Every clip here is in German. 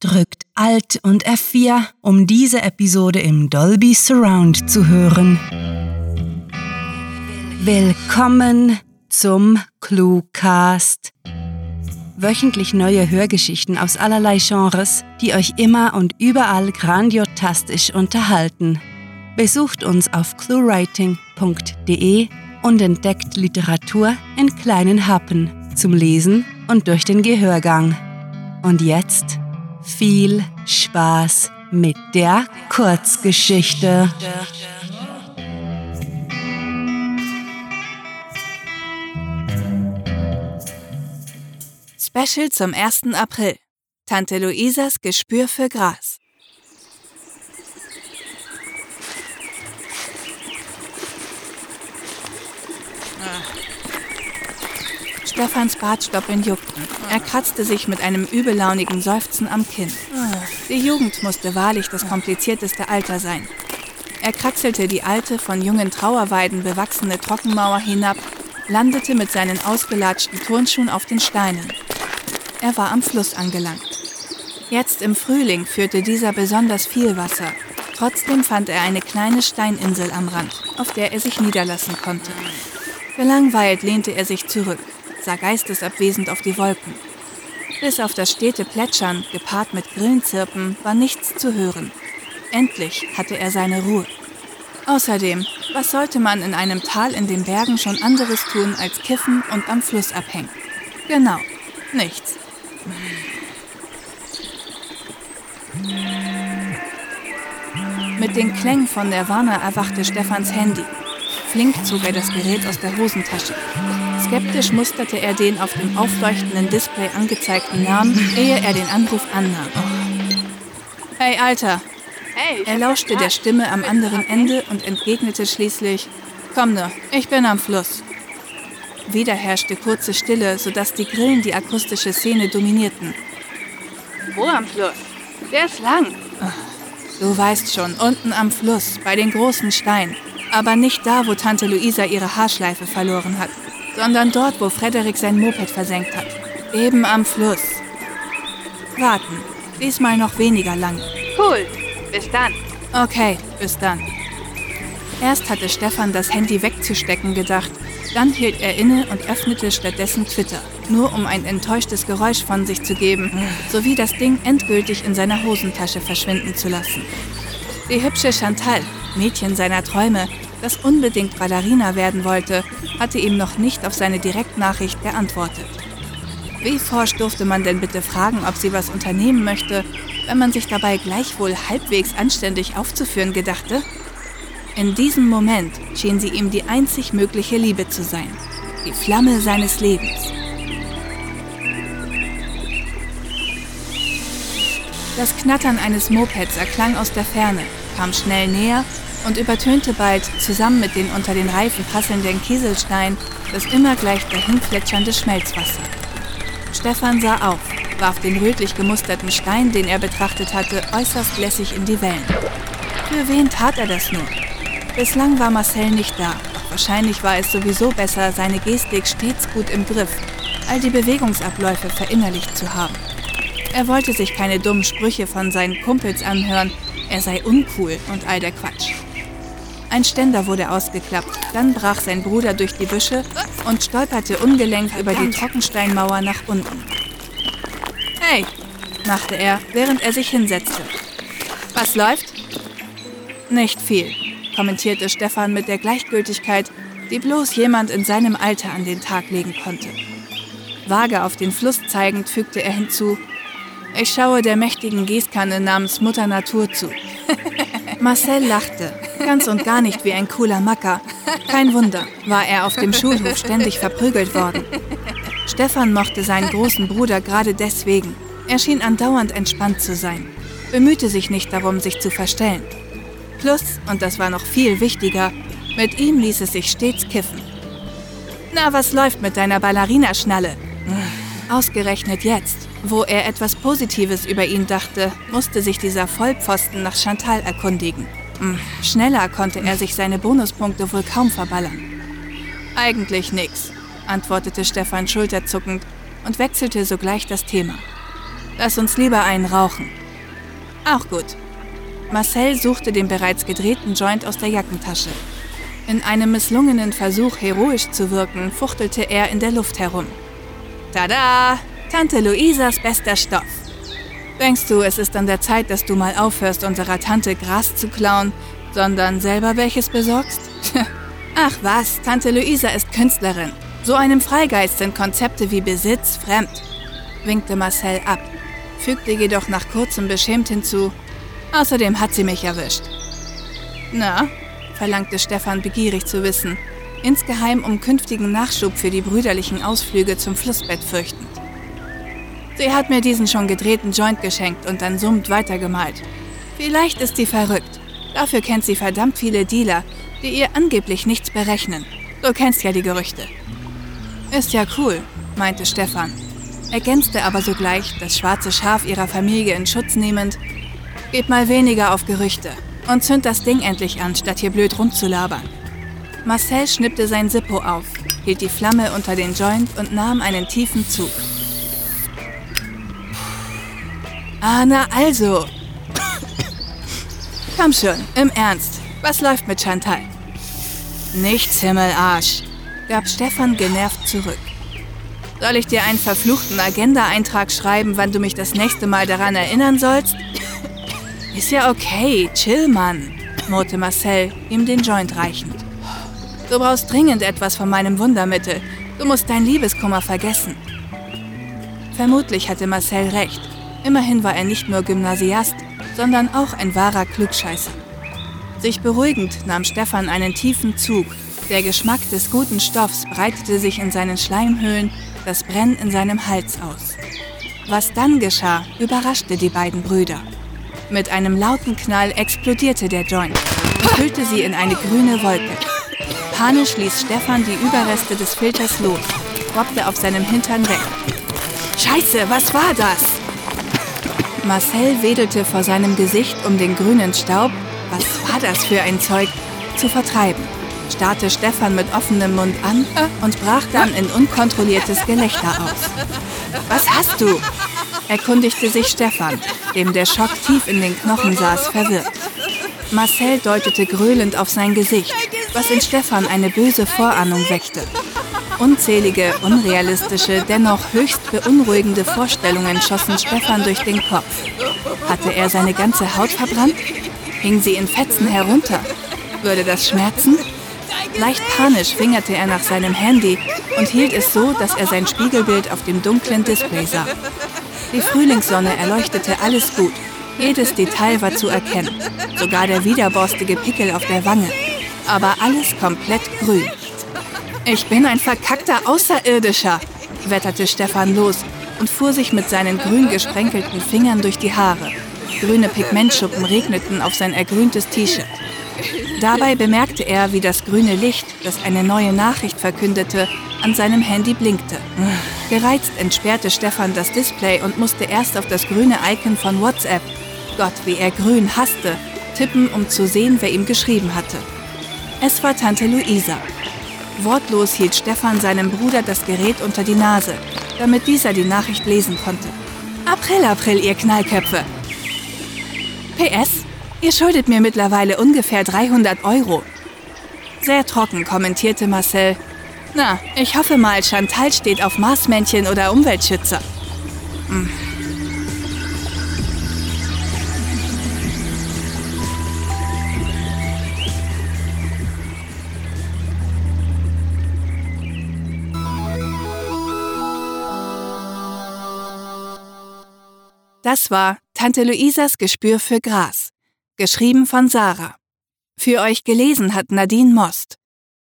drückt Alt und F4, um diese Episode im Dolby Surround zu hören. Willkommen zum Cluecast. Wöchentlich neue Hörgeschichten aus allerlei Genres, die euch immer und überall grandiotastisch unterhalten. Besucht uns auf cluewriting.de und entdeckt Literatur in kleinen Happen zum Lesen und durch den Gehörgang. Und jetzt viel Spaß mit der Kurzgeschichte. Special zum 1. April. Tante Luisas Gespür für Gras. Stefans Bartstoppeln juckten. Er kratzte sich mit einem übellaunigen Seufzen am Kinn. Die Jugend musste wahrlich das komplizierteste Alter sein. Er kraxelte die alte, von jungen Trauerweiden bewachsene Trockenmauer hinab, landete mit seinen ausgelatschten Turnschuhen auf den Steinen. Er war am Fluss angelangt. Jetzt im Frühling führte dieser besonders viel Wasser. Trotzdem fand er eine kleine Steininsel am Rand, auf der er sich niederlassen konnte. Gelangweilt lehnte er sich zurück sah geistesabwesend auf die Wolken. Bis auf das stete Plätschern, gepaart mit Grillenzirpen, war nichts zu hören. Endlich hatte er seine Ruhe. Außerdem, was sollte man in einem Tal in den Bergen schon anderes tun als kiffen und am Fluss abhängen? Genau, nichts. Mit den Klängen von Nirvana erwachte Stefans Handy. Flink zog er das Gerät aus der Hosentasche. Skeptisch musterte er den auf dem aufleuchtenden Display angezeigten Namen, ehe er den Anruf annahm. Hey, Alter! Hey, er lauschte der Stimme am anderen Ende und entgegnete schließlich: Komm nur, ich bin am Fluss. Wieder herrschte kurze Stille, sodass die Grillen die akustische Szene dominierten. Wo am Fluss? Der ist lang. Du weißt schon, unten am Fluss, bei den großen Steinen. Aber nicht da, wo Tante Luisa ihre Haarschleife verloren hat sondern dort, wo Frederik sein Moped versenkt hat. Eben am Fluss. Warten. Diesmal noch weniger lang. Cool. Bis dann. Okay, bis dann. Erst hatte Stefan das Handy wegzustecken gedacht, dann hielt er inne und öffnete stattdessen Twitter, nur um ein enttäuschtes Geräusch von sich zu geben, sowie das Ding endgültig in seiner Hosentasche verschwinden zu lassen. Die hübsche Chantal, Mädchen seiner Träume, das unbedingt Ballerina werden wollte, hatte ihm noch nicht auf seine Direktnachricht geantwortet. Wie forsch durfte man denn bitte fragen, ob sie was unternehmen möchte, wenn man sich dabei gleichwohl halbwegs anständig aufzuführen gedachte? In diesem Moment schien sie ihm die einzig mögliche Liebe zu sein, die Flamme seines Lebens. Das Knattern eines Mopeds erklang aus der Ferne, kam schnell näher und übertönte bald, zusammen mit den unter den Reifen prasselnden Kieselsteinen, das immer gleich dahin plätschernde Schmelzwasser. Stefan sah auf, warf den rötlich gemusterten Stein, den er betrachtet hatte, äußerst lässig in die Wellen. Für wen tat er das nur? Bislang war Marcel nicht da, doch wahrscheinlich war es sowieso besser, seine Gestik stets gut im Griff, all die Bewegungsabläufe verinnerlicht zu haben. Er wollte sich keine dummen Sprüche von seinen Kumpels anhören, er sei uncool und all der Quatsch. Ein Ständer wurde ausgeklappt, dann brach sein Bruder durch die Büsche und stolperte ungelenk über die Trockensteinmauer nach unten. Hey, machte er, während er sich hinsetzte. Was läuft? Nicht viel, kommentierte Stefan mit der Gleichgültigkeit, die bloß jemand in seinem Alter an den Tag legen konnte. Vage auf den Fluss zeigend fügte er hinzu, ich schaue der mächtigen Gießkanne namens Mutter Natur zu. Marcel lachte, ganz und gar nicht wie ein cooler Macker. Kein Wunder, war er auf dem Schulhof ständig verprügelt worden. Stefan mochte seinen großen Bruder gerade deswegen. Er schien andauernd entspannt zu sein, bemühte sich nicht darum, sich zu verstellen. Plus, und das war noch viel wichtiger, mit ihm ließ es sich stets kiffen. Na, was läuft mit deiner Ballerinaschnalle? Ausgerechnet jetzt, wo er etwas Positives über ihn dachte, musste sich dieser Vollpfosten nach Chantal erkundigen. Hm, schneller konnte er sich seine Bonuspunkte wohl kaum verballern. Eigentlich nix, antwortete Stefan schulterzuckend und wechselte sogleich das Thema. Lass uns lieber einen rauchen. Auch gut. Marcel suchte den bereits gedrehten Joint aus der Jackentasche. In einem misslungenen Versuch, heroisch zu wirken, fuchtelte er in der Luft herum. Tada! Tante Luisas bester Stoff. Denkst du, es ist an der Zeit, dass du mal aufhörst, unserer Tante Gras zu klauen, sondern selber welches besorgst? Ach was, Tante Luisa ist Künstlerin. So einem Freigeist sind Konzepte wie Besitz fremd, winkte Marcel ab, fügte jedoch nach kurzem beschämt hinzu, außerdem hat sie mich erwischt. Na, verlangte Stefan begierig zu wissen, insgeheim um künftigen Nachschub für die brüderlichen Ausflüge zum Flussbett fürchtend. Sie hat mir diesen schon gedrehten Joint geschenkt und dann summt weitergemalt. Vielleicht ist sie verrückt. Dafür kennt sie verdammt viele Dealer, die ihr angeblich nichts berechnen. Du kennst ja die Gerüchte. Ist ja cool, meinte Stefan, ergänzte aber sogleich, das schwarze Schaf ihrer Familie in Schutz nehmend, Gib mal weniger auf Gerüchte und zünd das Ding endlich an, statt hier blöd rumzulabern. Marcel schnippte sein Sippo auf, hielt die Flamme unter den Joint und nahm einen tiefen Zug. Ah, na also. Komm schon, im Ernst. Was läuft mit Chantal? Nichts, Himmelarsch gab Stefan genervt zurück. Soll ich dir einen verfluchten Agenda-Eintrag schreiben, wann du mich das nächste Mal daran erinnern sollst? Ist ja okay, chill, Mann, murrte Marcel, ihm den Joint reichend. Du brauchst dringend etwas von meinem Wundermittel. Du musst dein Liebeskummer vergessen. Vermutlich hatte Marcel recht. Immerhin war er nicht nur Gymnasiast, sondern auch ein wahrer Klugscheißer. Sich beruhigend nahm Stefan einen tiefen Zug der Geschmack des guten Stoffs breitete sich in seinen Schleimhöhlen, das Brennen in seinem Hals aus. Was dann geschah, überraschte die beiden Brüder. Mit einem lauten Knall explodierte der Joint und hüllte sie in eine grüne Wolke. Panisch ließ Stefan die Überreste des Filters los, robbte auf seinem Hintern weg. Scheiße, was war das? Marcel wedelte vor seinem Gesicht, um den grünen Staub, was war das für ein Zeug, zu vertreiben starrte Stefan mit offenem Mund an und brach dann in unkontrolliertes Gelächter aus. Was hast du? erkundigte sich Stefan, dem der Schock tief in den Knochen saß, verwirrt. Marcel deutete gröhlend auf sein Gesicht, was in Stefan eine böse Vorahnung weckte. Unzählige, unrealistische, dennoch höchst beunruhigende Vorstellungen schossen Stefan durch den Kopf. Hatte er seine ganze Haut verbrannt? Hing sie in Fetzen herunter? Würde das schmerzen? Leicht panisch fingerte er nach seinem Handy und hielt es so, dass er sein Spiegelbild auf dem dunklen Display sah. Die Frühlingssonne erleuchtete alles gut. Jedes Detail war zu erkennen. Sogar der widerborstige Pickel auf der Wange. Aber alles komplett grün. Ich bin ein verkackter Außerirdischer, wetterte Stefan los und fuhr sich mit seinen grün gesprenkelten Fingern durch die Haare. Grüne Pigmentschuppen regneten auf sein ergrüntes T-Shirt. Dabei bemerkte er, wie das grüne Licht, das eine neue Nachricht verkündete, an seinem Handy blinkte. Gereizt entsperrte Stefan das Display und musste erst auf das grüne Icon von WhatsApp, Gott, wie er grün hasste, tippen, um zu sehen, wer ihm geschrieben hatte. Es war Tante Luisa. Wortlos hielt Stefan seinem Bruder das Gerät unter die Nase, damit dieser die Nachricht lesen konnte. April, April, ihr Knallköpfe! PS, Ihr schuldet mir mittlerweile ungefähr 300 Euro. Sehr trocken kommentierte Marcel. Na, ich hoffe mal, Chantal steht auf Marsmännchen oder Umweltschützer. Hm. Das war Tante Luisas Gespür für Gras geschrieben von Sarah. Für euch gelesen hat Nadine Most.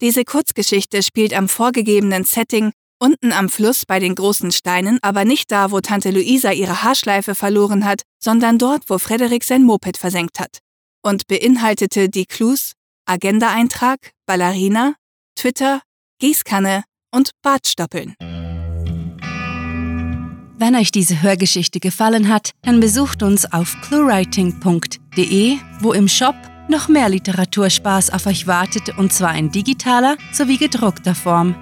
Diese Kurzgeschichte spielt am vorgegebenen Setting unten am Fluss bei den großen Steinen, aber nicht da, wo Tante Luisa ihre Haarschleife verloren hat, sondern dort, wo Frederik sein Moped versenkt hat. Und beinhaltete die Clues Agenda-Eintrag, Ballerina, Twitter, Gießkanne und Bartstoppeln. Wenn euch diese Hörgeschichte gefallen hat, dann besucht uns auf cluewriting.de, wo im Shop noch mehr Literaturspaß auf euch wartet und zwar in digitaler sowie gedruckter Form.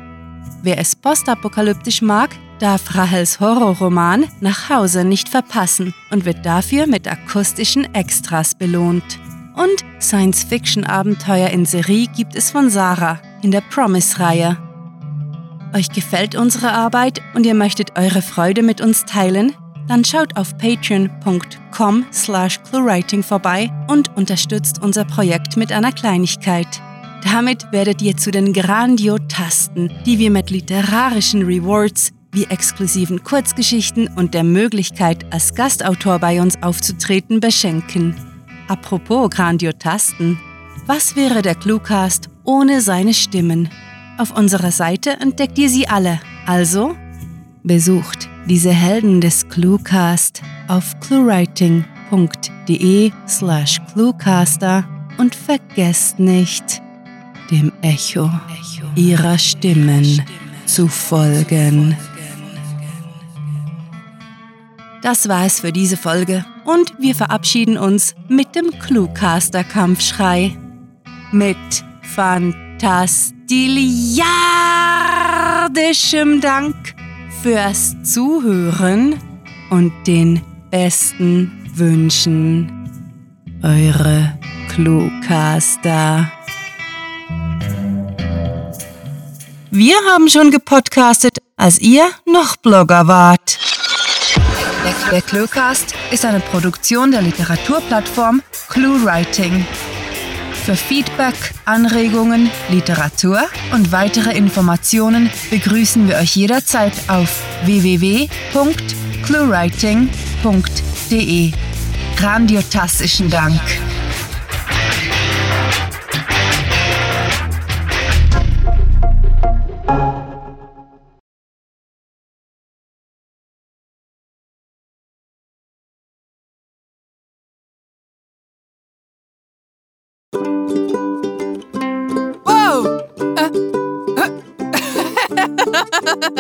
Wer es postapokalyptisch mag, darf Rahels Horrorroman Nach Hause nicht verpassen und wird dafür mit akustischen Extras belohnt. Und Science-Fiction-Abenteuer in Serie gibt es von Sarah in der Promise-Reihe. Euch gefällt unsere Arbeit und ihr möchtet eure Freude mit uns teilen? Dann schaut auf patreon.com slash cluewriting vorbei und unterstützt unser Projekt mit einer Kleinigkeit. Damit werdet ihr zu den Grandiotasten, die wir mit literarischen Rewards wie exklusiven Kurzgeschichten und der Möglichkeit, als Gastautor bei uns aufzutreten, beschenken. Apropos Grandiotasten, was wäre der Cluecast ohne seine Stimmen? Auf unserer Seite entdeckt ihr sie alle, also besucht diese Helden des Cluecast auf cluewriting.de slash cluecaster und vergesst nicht, dem Echo ihrer Stimmen zu folgen. Das war es für diese Folge und wir verabschieden uns mit dem Cluecaster-Kampfschrei. Mit fantastiliardischem Dank fürs Zuhören und den besten Wünschen. Eure Cluecaster. Wir haben schon gepodcastet, als ihr noch Blogger wart. Der Cluecast ist eine Produktion der Literaturplattform ClueWriting. Für Feedback, Anregungen, Literatur und weitere Informationen begrüßen wir euch jederzeit auf www.cluewriting.de. Grandiotastischen Dank.